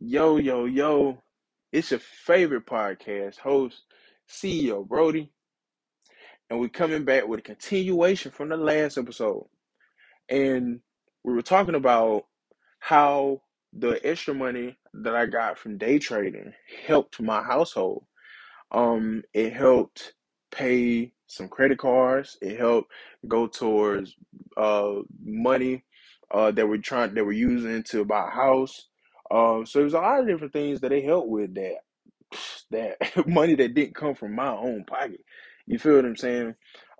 Yo, yo, yo. It's your favorite podcast host, CEO Brody, and we're coming back with a continuation from the last episode. And we were talking about how the extra money that I got from day trading helped my household. Um, it helped pay some credit cards. It helped go towards uh money uh that we're trying that we're using to buy a house. Um, so there's a lot of different things that they help with that that money that didn't come from my own pocket. You feel what I'm saying?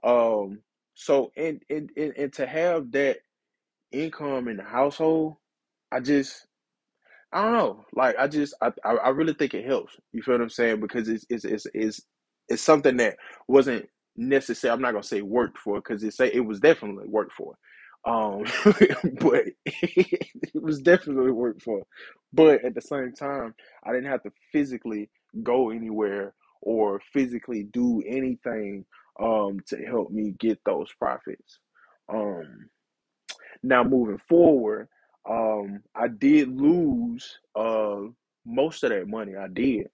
Um, so and and and, and to have that income in the household, I just I don't know. Like I just I I I really think it helps. You feel what I'm saying? Because it's it's it's it's, it's something that wasn't necessary. I'm not gonna say worked for because it say it was definitely worked for. Um, but it was definitely worked for. But at the same time, I didn't have to physically go anywhere or physically do anything um to help me get those profits. Um, now moving forward, um, I did lose uh most of that money. I did,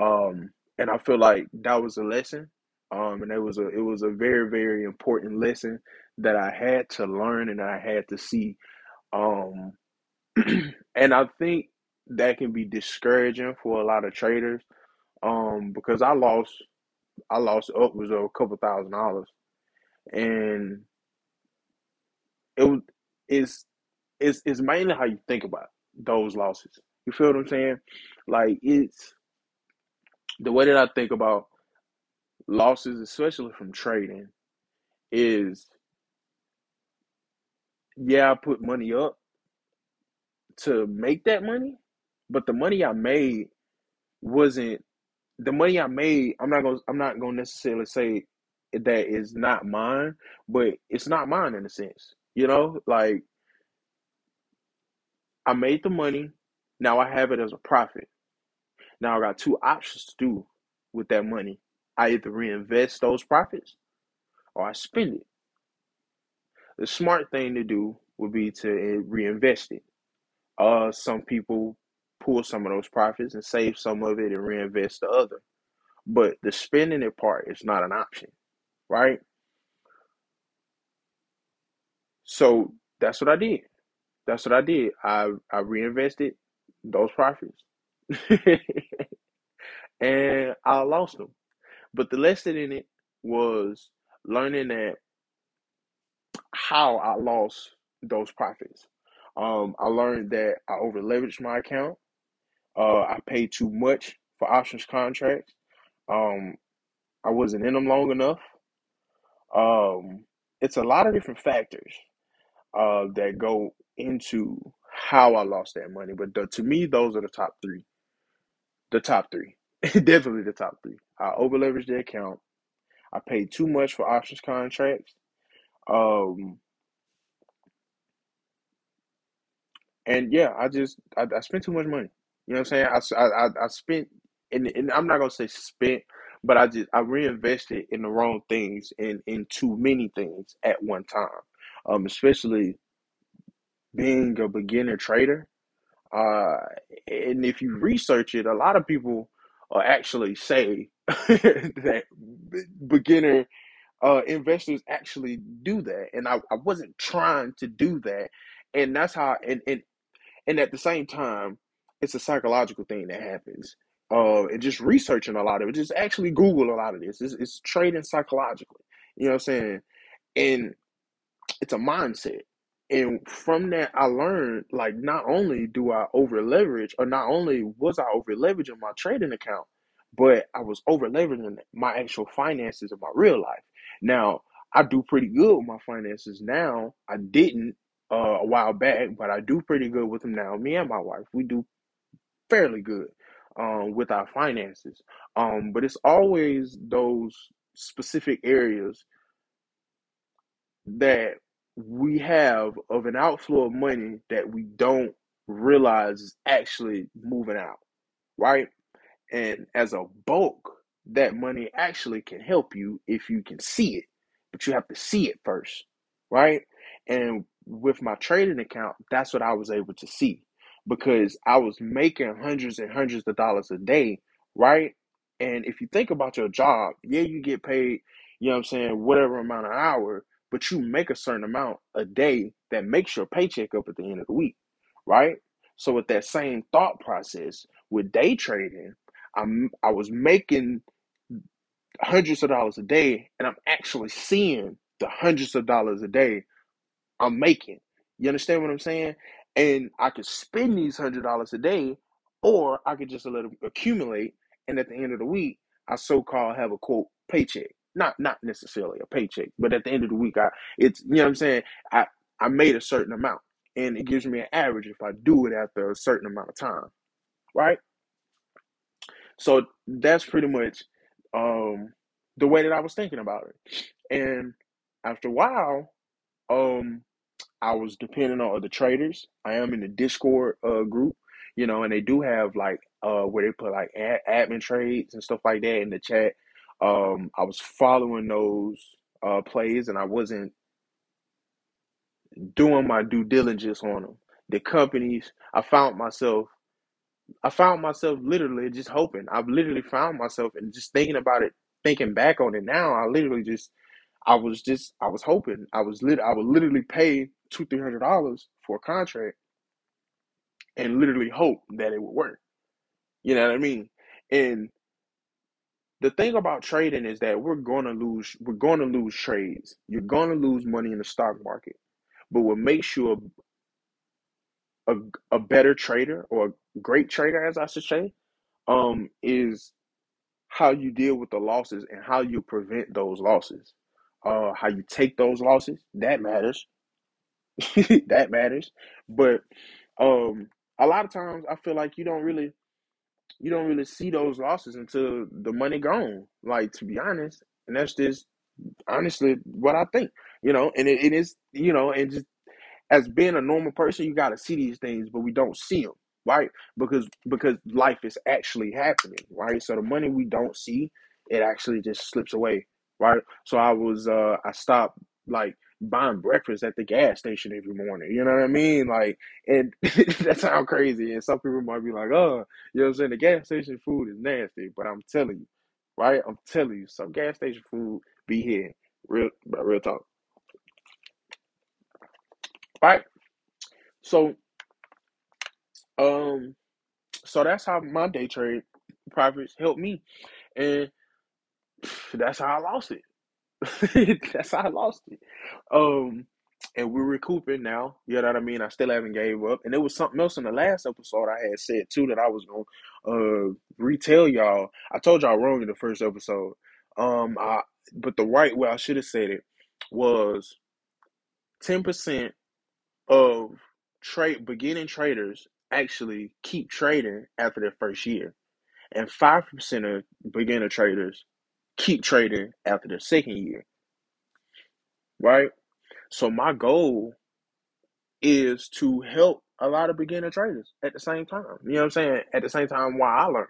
um, and I feel like that was a lesson. Um, and it was a it was a very very important lesson that I had to learn and I had to see. Um, and I think that can be discouraging for a lot of traders. Um, because I lost I lost upwards of a couple thousand dollars, and it's it's it's mainly how you think about those losses. You feel what I'm saying? Like it's the way that I think about losses, especially from trading, is yeah, I put money up to make that money, but the money I made wasn't the money I made. I'm not gonna I'm not gonna necessarily say that is not mine, but it's not mine in a sense. You know, like I made the money, now I have it as a profit. Now I got two options to do with that money. I either reinvest those profits or I spend it. The smart thing to do would be to reinvest it. Uh, some people pull some of those profits and save some of it and reinvest the other. But the spending it part is not an option, right? So that's what I did. That's what I did. I I reinvested those profits, and I lost them. But the lesson in it was learning that how I lost those profits. Um, I learned that I over leveraged my account. Uh, I paid too much for options contracts. Um, I wasn't in them long enough. Um, it's a lot of different factors uh, that go into how I lost that money. But the, to me, those are the top three. The top three. Definitely the top three. I over leveraged the account. I paid too much for options contracts. Um, and yeah, I just I, I spent too much money. You know what I'm saying? I, I, I spent, and, and I'm not gonna say spent, but I just I reinvested in the wrong things and in too many things at one time. Um, especially being a beginner trader. Uh, and if you research it, a lot of people uh, actually say that beginner uh, investors actually do that, and I, I wasn't trying to do that, and that's how and, and and at the same time, it's a psychological thing that happens. Uh, and just researching a lot of it, just actually Google a lot of this. It's, it's trading psychologically. You know what I'm saying? And it's a mindset. And from that, I learned like not only do I over leverage, or not only was I over leveraging my trading account, but I was over leveraging my actual finances in my real life. Now, I do pretty good with my finances now. I didn't uh, a while back, but I do pretty good with them now. Me and my wife, we do fairly good um, with our finances. Um, but it's always those specific areas that we have of an outflow of money that we don't realize is actually moving out, right? And as a bulk, that money actually can help you if you can see it, but you have to see it first, right? And with my trading account, that's what I was able to see. because I was making hundreds and hundreds of dollars a day, right? And if you think about your job, yeah, you get paid, you know what I'm saying, whatever amount of hour, but you make a certain amount a day that makes your paycheck up at the end of the week, right? So with that same thought process with day trading, I'm I was making hundreds of dollars a day and I'm actually seeing the hundreds of dollars a day I'm making. You understand what I'm saying? And I could spend these hundred dollars a day, or I could just let them accumulate, and at the end of the week, I so called have a quote paycheck. Not not necessarily a paycheck, but at the end of the week, I it's you know what I'm saying. I I made a certain amount, and it gives me an average if I do it after a certain amount of time, right? So that's pretty much um the way that I was thinking about it, and after a while, um I was depending on other traders. I am in the Discord uh, group, you know, and they do have like uh where they put like ad- admin trades and stuff like that in the chat. Um, I was following those uh plays, and I wasn't doing my due diligence on them. The companies, I found myself, I found myself literally just hoping. I've literally found myself and just thinking about it, thinking back on it now. I literally just I was just I was hoping I was lit I would literally pay two three hundred dollars for a contract and literally hope that it would work. You know what I mean? And the thing about trading is that we're gonna lose we're gonna lose trades. You're gonna lose money in the stock market. But what makes you a, a, better trader or a great trader, as I should say, um, is how you deal with the losses and how you prevent those losses. Uh, how you take those losses, that matters. that matters. But um a lot of times I feel like you don't really you don't really see those losses until the money gone. Like to be honest, and that's just honestly what I think. You know, and it, it is you know, and just as being a normal person, you got to see these things, but we don't see them, right? Because because life is actually happening, right? So the money we don't see, it actually just slips away, right? So I was uh I stopped like buying breakfast at the gas station every morning. You know what I mean? Like, and that sounds crazy. And some people might be like, "Oh, you know what I'm saying? The gas station food is nasty," but I'm telling you, right? I'm telling you, some gas station food be here, real, real talk, right? So Um, so that's how my day trade profits helped me, and that's how I lost it. that's how I lost it. Um, and we're recouping now. You know what I mean? I still haven't gave up. And there was something else in the last episode I had said too that I was gonna uh retell y'all. I told y'all wrong in the first episode. Um, I but the right way I should have said it was ten percent of trade beginning traders actually keep trading after their first year, and five percent of beginner traders keep trading after their second year. Right. So my goal is to help a lot of beginner traders at the same time. You know what I'm saying? At the same time while I learn,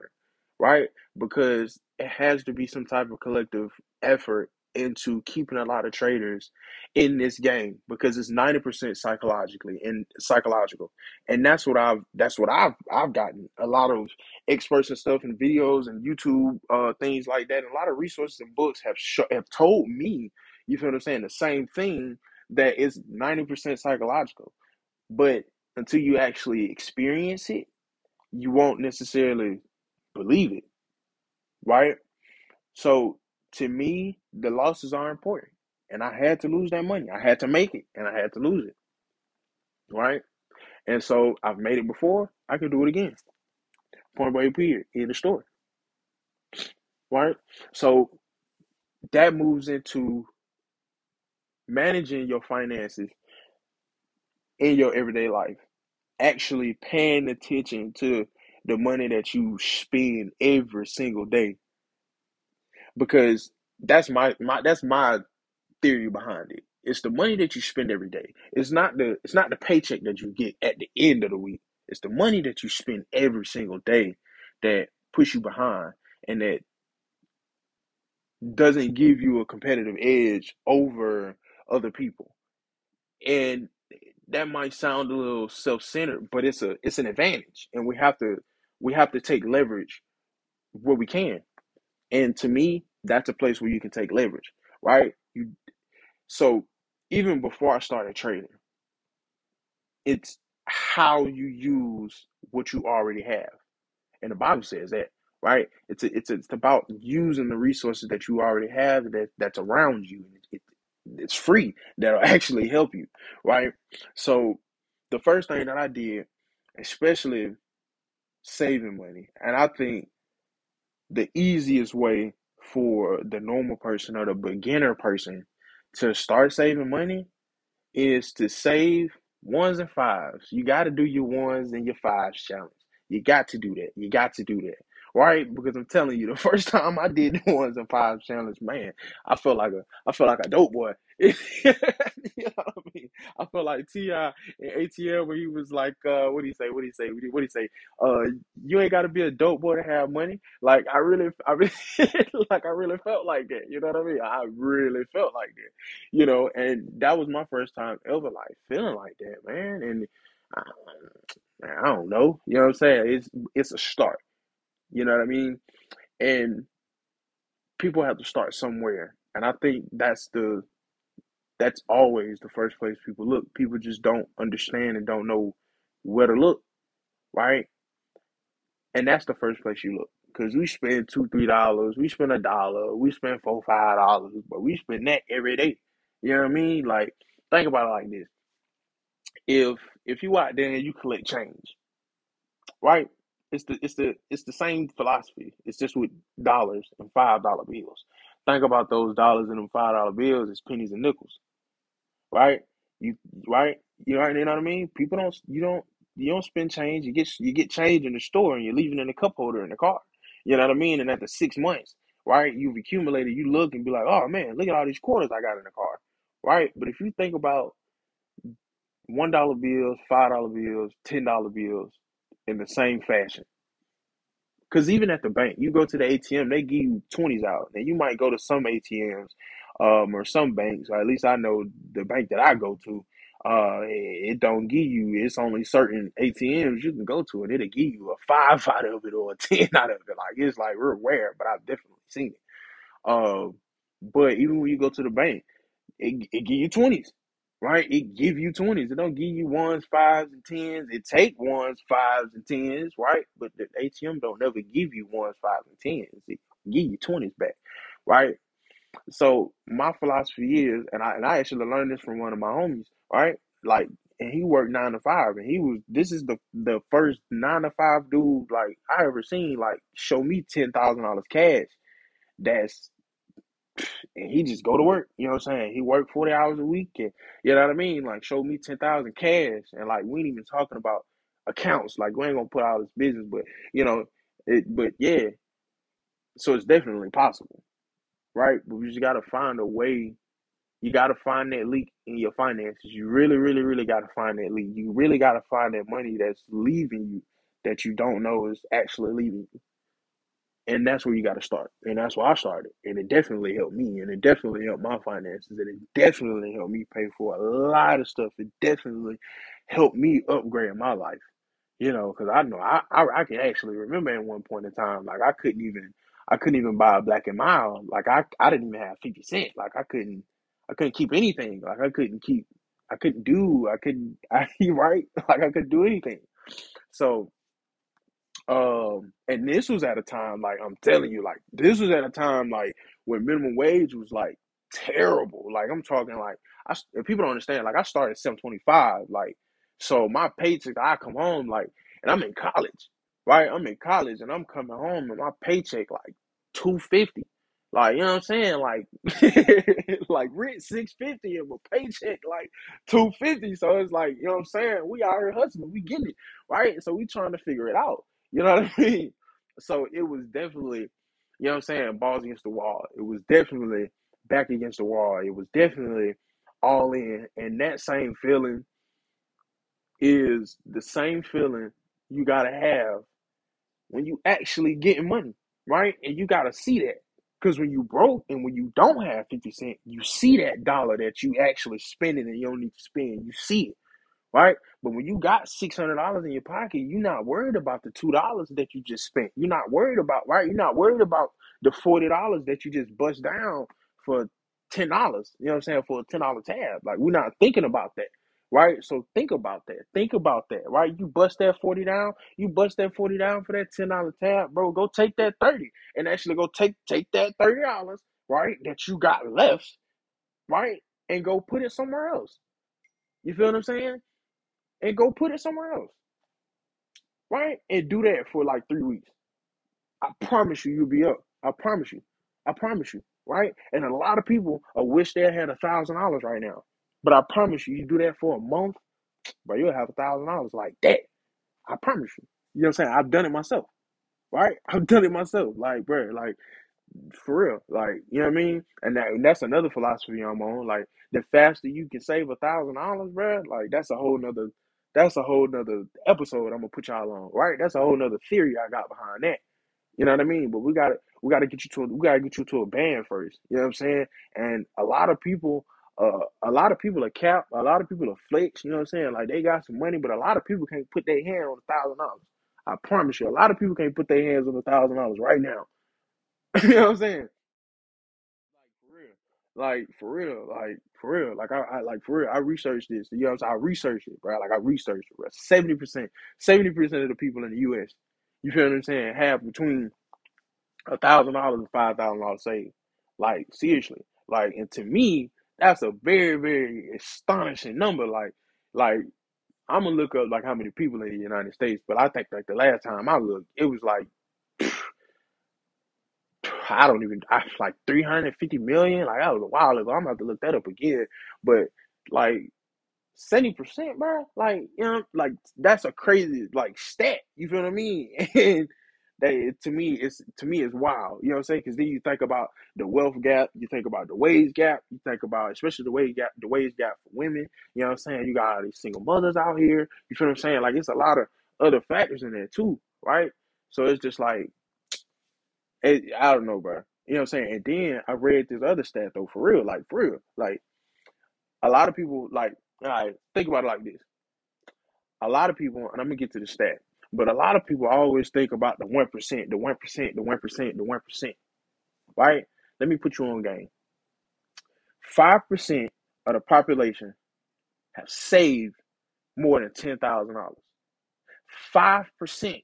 right? Because it has to be some type of collective effort into keeping a lot of traders in this game because it's 90% psychologically and psychological. And that's what I've that's what I've I've gotten a lot of experts and stuff and videos and YouTube uh things like that and a lot of resources and books have sh- have told me, you feel what I'm saying, the same thing that is 90% psychological. But until you actually experience it, you won't necessarily believe it, right? So to me, the losses are important. And I had to lose that money. I had to make it and I had to lose it, right? And so I've made it before. I can do it again. Point blank period. In the story, right? So that moves into managing your finances in your everyday life. Actually paying attention to the money that you spend every single day because that's my my that's my theory behind it. It's the money that you spend every day. It's not the it's not the paycheck that you get at the end of the week. It's the money that you spend every single day that puts you behind and that doesn't give you a competitive edge over other people. And that might sound a little self-centered, but it's a it's an advantage, and we have to we have to take leverage where we can. And to me, that's a place where you can take leverage, right? You so even before I started trading, it's how you use what you already have. And the Bible says that, right? It's a, it's a, it's about using the resources that you already have that that's around you. It, it's free that'll actually help you, right? So the first thing that I did, especially saving money, and I think the easiest way for the normal person or the beginner person to start saving money is to save ones and fives. You got to do your ones and your fives challenge. You got to do that. You got to do that. Right? Because I'm telling you, the first time I did the ones and fives challenge, man, I felt like a I felt like a dope boy. you know what I mean? I felt like T.I. and ATL where he was like, uh, what do you say? What do you say? What do you say? Uh, you ain't got to be a dope boy to have money. Like I really, I really, like I really felt like that. You know what I mean? I really felt like that. You know, and that was my first time ever like feeling like that, man. And I, I don't know. You know what I'm saying? It's it's a start. You know what I mean? And people have to start somewhere. And I think that's the that's always the first place people look. People just don't understand and don't know where to look, right? And that's the first place you look. Cause we spend two, three dollars, we spend a dollar, we spend four, five dollars, but we spend that every day. You know what I mean? Like, think about it like this. If if you out there and you collect change, right? It's the it's the it's the same philosophy. It's just with dollars and five dollar bills. Think about those dollars and them five dollar bills as pennies and nickels, right? You right? You know, you know what I mean? People don't you don't you don't spend change. You get you get change in the store and you're leaving in a cup holder in the car. You know what I mean? And after six months, right, you've accumulated. You look and be like, oh man, look at all these quarters I got in the car, right? But if you think about one dollar bills, five dollar bills, ten dollar bills in the same fashion. Because even at the bank, you go to the ATM, they give you 20s out. And you might go to some ATMs um, or some banks, or at least I know the bank that I go to, uh, it, don't give you, it's only certain ATMs you can go to, and it'll give you a five out of it or a 10 out of it. Like, it's like rare, but I've definitely seen it. Uh, but even when you go to the bank, it, it give you 20s right? It give you twenties. It don't give you ones, fives, and tens. It take ones, fives, and tens, right? But the ATM don't never give you ones, fives, and tens. It give you twenties back, right? So my philosophy is, and I and I actually learned this from one of my homies, right? Like, and he worked nine to five, and he was this is the the first nine to five dude like I ever seen like show me ten thousand dollars cash. That's and he just go to work. You know what I'm saying? He worked 40 hours a week and you know what I mean? Like show me 10,000 cash and like we ain't even talking about accounts. Like we ain't gonna put out his business, but you know, it but yeah. So it's definitely possible. Right? But you just gotta find a way. You gotta find that leak in your finances. You really, really, really gotta find that leak. You really gotta find that money that's leaving you that you don't know is actually leaving you. And that's where you got to start. And that's where I started. And it definitely helped me. And it definitely helped my finances. And it definitely helped me pay for a lot of stuff. It definitely helped me upgrade my life. You know, because I know I, I I can actually remember at one point in time, like I couldn't even I couldn't even buy a black and mild. Like I I didn't even have fifty cent. Like I couldn't I couldn't keep anything. Like I couldn't keep I couldn't do I couldn't I right like I couldn't do anything. So um, and this was at a time like I'm telling you, like this was at a time like when minimum wage was like terrible. Like I'm talking like I if people don't understand, like I started at 725, like so my paycheck I come home like and I'm in college, right? I'm in college and I'm coming home and my paycheck like 250. Like, you know what I'm saying? Like like rent 650 and my paycheck like 250. So it's like, you know what I'm saying? We out here hustling, we getting it, right? So we trying to figure it out. You know what I mean? So it was definitely, you know what I'm saying, balls against the wall. It was definitely back against the wall. It was definitely all in. And that same feeling is the same feeling you gotta have when you actually getting money, right? And you gotta see that. Because when you broke and when you don't have 50 cents, you see that dollar that you actually spending and you don't need to spend. You see it, right? But when you got six hundred dollars in your pocket, you're not worried about the two dollars that you just spent. You're not worried about right. You're not worried about the forty dollars that you just bust down for ten dollars. You know what I'm saying for a ten dollar tab. Like we're not thinking about that, right? So think about that. Think about that, right? You bust that forty down. You bust that forty down for that ten dollar tab, bro. Go take that thirty and actually go take take that thirty dollars, right? That you got left, right, and go put it somewhere else. You feel what I'm saying? and go put it somewhere else, right? And do that for like three weeks. I promise you, you'll be up. I promise you. I promise you, right? And a lot of people wish they had a thousand dollars right now. But I promise you, you do that for a month, bro, you'll have a thousand dollars like that. I promise you. You know what I'm saying? I've done it myself, right? I've done it myself. Like, bro, like for real. Like, you know what I mean? And that and that's another philosophy I'm on. Like, the faster you can save a thousand dollars, bro, like that's a whole nother that's a whole nother episode I'm gonna put y'all on, right? That's a whole nother theory I got behind that. You know what I mean? But we gotta we gotta get you to a, we gotta get you to a band first. You know what I'm saying? And a lot of people uh, a lot of people are cap, a lot of people are flex, you know what I'm saying? Like they got some money, but a lot of people can't put their hand on a thousand dollars. I promise you, a lot of people can't put their hands on a thousand dollars right now. you know what I'm saying? Like for real. Like for real. Like for real. Like I, I like for real. I researched this. You know what I'm saying? I researched it, bro. Like I researched it. Seventy percent, seventy percent of the people in the US, you feel what I'm saying, have between a thousand dollars and five thousand dollars saved. Like seriously. Like and to me, that's a very, very astonishing number. Like, like I'm gonna look up like how many people in the United States, but I think like the last time I looked, it was like I don't even I like 350 million. Like that was a while ago. I'm gonna have to look that up again. But like 70 percent, bro. Like you know, like that's a crazy like stat. You feel what I mean? And that to me, it's to me, it's wild. You know what I'm saying? Because then you think about the wealth gap, you think about the wage gap, you think about especially the wage gap, the wage gap for women. You know what I'm saying? You got all these single mothers out here. You feel what I'm saying? Like it's a lot of other factors in there too, right? So it's just like it, I don't know, bro. You know what I'm saying? And then I read this other stat though, for real, like for real, like a lot of people like. All right, think about it like this. A lot of people, and I'm gonna get to the stat, but a lot of people always think about the one percent, the one percent, the one percent, the one percent. Right? Let me put you on game. Five percent of the population have saved more than ten thousand dollars. Five percent.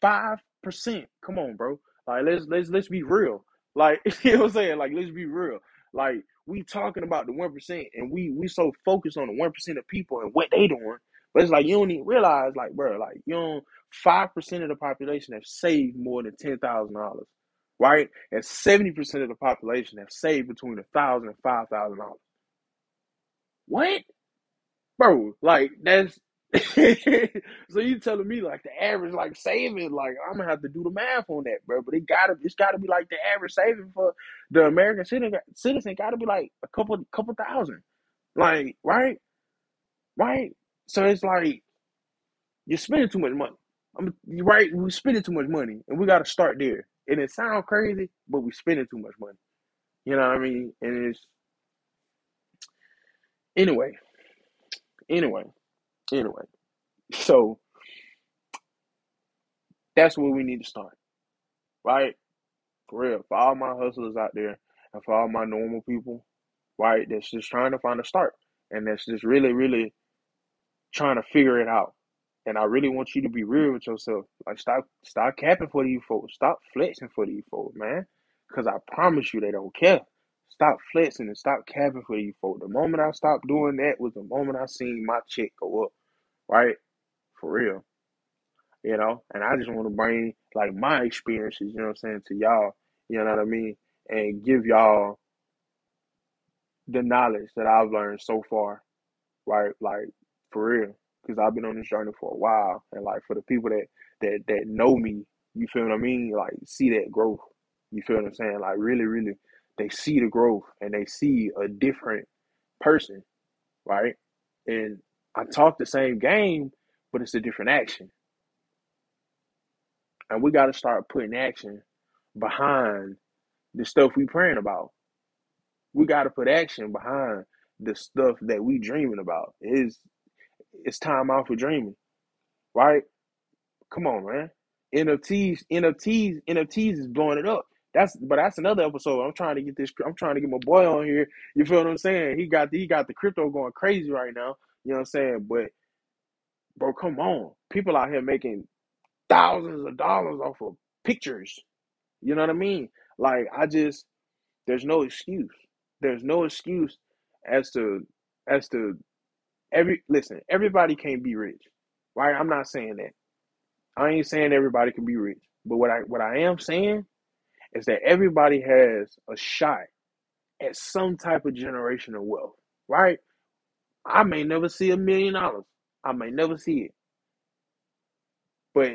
Five percent. Come on, bro. Like let's let's let's be real. Like you know what I'm saying? Like let's be real. Like we talking about the one percent and we we so focused on the one percent of people and what they doing. But it's like you don't even realize, like, bro, like you know, five percent of the population have saved more than ten thousand dollars. Right? And seventy percent of the population have saved between a thousand and five thousand dollars. What? bro, like that's so you telling me like the average like saving, like I'm gonna have to do the math on that, bro. But it gotta it's gotta be like the average saving for the American citizen citizen gotta be like a couple couple thousand. Like, right? Right? So it's like you're spending too much money. I'm right, we're spending too much money and we gotta start there. And it sounds crazy, but we're spending too much money. You know what I mean? And it's anyway, anyway, anyway. So that's where we need to start, right? For real, for all my hustlers out there and for all my normal people, right? That's just trying to find a start and that's just really, really trying to figure it out. And I really want you to be real with yourself. Like stop, stop capping for these folks. Stop flexing for these folks, man. Cause I promise you, they don't care. Stop flexing and stop capping for these folks. The moment I stopped doing that was the moment I seen my check go up, right? For real. you know. And I just want to bring like my experiences, you know what I'm saying, to y'all, you know what I mean, and give y'all the knowledge that I've learned so far, right? Like for real, because I've been on this journey for a while, and like for the people that that that know me, you feel what I mean? Like see that growth, you feel what I'm saying? Like really, really, they see the growth and they see a different person, right? And I talk the same game, but it's a different action. And we got to start putting action behind the stuff we praying about. We got to put action behind the stuff that we dreaming about. Is it's time out for dreaming, right? Come on, man. NFTs, NFTs, NFTs is blowing it up. That's but that's another episode. I'm trying to get this. I'm trying to get my boy on here. You feel what I'm saying? He got the, he got the crypto going crazy right now. You know what I'm saying? But bro, come on. People out here making thousands of dollars off of pictures. You know what I mean? Like I just there's no excuse. There's no excuse as to as to every listen, everybody can't be rich. Right? I'm not saying that. I ain't saying everybody can be rich. But what I what I am saying is that everybody has a shot at some type of generational wealth. Right? I may never see a million dollars. I may never see it. But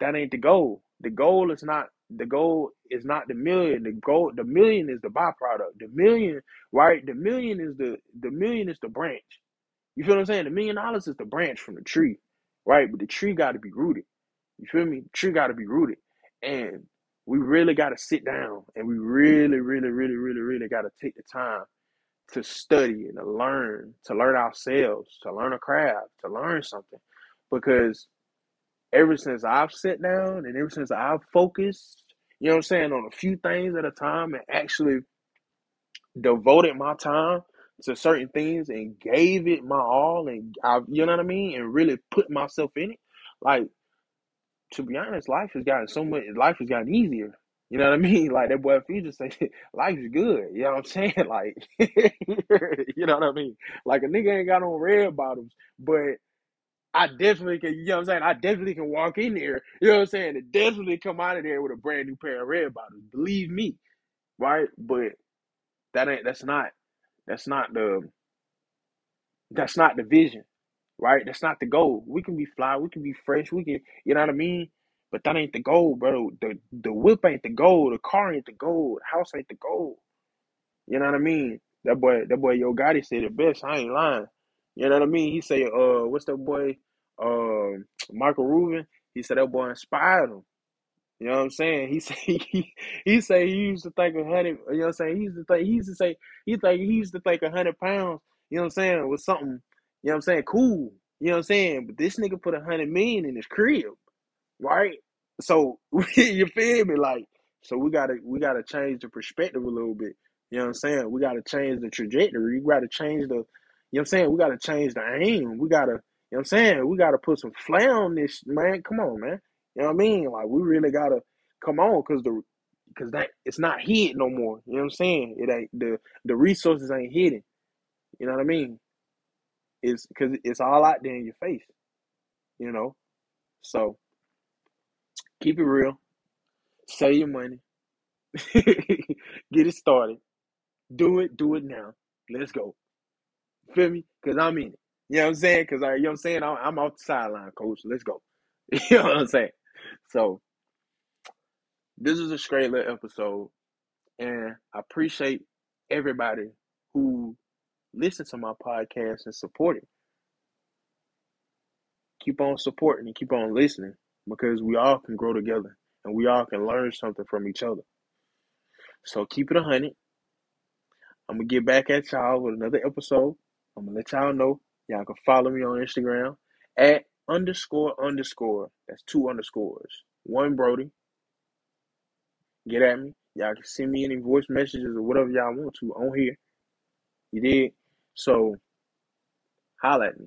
that ain't the goal. The goal is not the goal is not the million. The goal the million is the byproduct. The million, right? The million is the the million is the branch. You feel what I'm saying? The million dollars is the branch from the tree, right? But the tree got to be rooted. You feel me? The tree got to be rooted, and we really got to sit down and we really, really, really, really, really got to take the time to study and to learn, to learn ourselves, to learn a craft, to learn something, because ever since I've sat down and ever since I've focused, you know what I'm saying, on a few things at a time and actually devoted my time to certain things and gave it my all and I, you know what I mean, and really put myself in it. Like to be honest, life has gotten so much. Life has gotten easier. You know what I mean? Like that boy Future say, life's good. You know what I'm saying? Like, you know what I mean? Like a nigga ain't got on red bottoms, but I definitely can, you know what I'm saying? I definitely can walk in there, you know what I'm saying, and definitely come out of there with a brand new pair of red bottoms. Believe me, right? But that ain't that's not that's not the that's not the vision, right? That's not the goal. We can be fly, we can be fresh, we can, you know what I mean? But that ain't the goal, bro. The the whip ain't the goal, the car ain't the goal, the house ain't the goal. You know what I mean? That boy, that boy Yo Gotti said it best. I ain't lying. You know what I mean? He say, uh, what's that boy? Um, Michael Rubin. He said that boy inspired him. You know what I'm saying? He say he, he say he used to think a hundred. You know what I'm saying? He used to think he used to say he think he used to think a hundred pounds. You know what I'm saying? Was something. You know what I'm saying? Cool. You know what I'm saying? But this nigga put a hundred million in his crib right? So you feel me? Like, so we gotta we gotta change the perspective a little bit. You know what I'm saying? We gotta change the trajectory. We gotta change the, you know what I'm saying? We gotta change the aim. We gotta, you know what I'm saying? We gotta put some flair on this, man. Come on, man. You know what I mean? Like, we really gotta come on, cause the, cause that it's not hid no more. You know what I'm saying? It ain't the the resources ain't hidden. You know what I mean? It's cause it's all out there in your face. You know, so keep it real. Save your money. Get it started. Do it. Do it now. Let's go. Feel me? Because I'm in it. You know what I'm saying? Because, I, you know what I'm saying? I'm, I'm off the sideline, coach. Let's go. you know what I'm saying? So, this is a straight little episode. And I appreciate everybody who listens to my podcast and support it. Keep on supporting and keep on listening because we all can grow together and we all can learn something from each other. So keep it a hundred. I'm gonna get back at y'all with another episode. I'm gonna let y'all know. Y'all can follow me on Instagram at underscore underscore. That's two underscores. One Brody. Get at me. Y'all can send me any voice messages or whatever y'all want to on here. You did. So holla at me.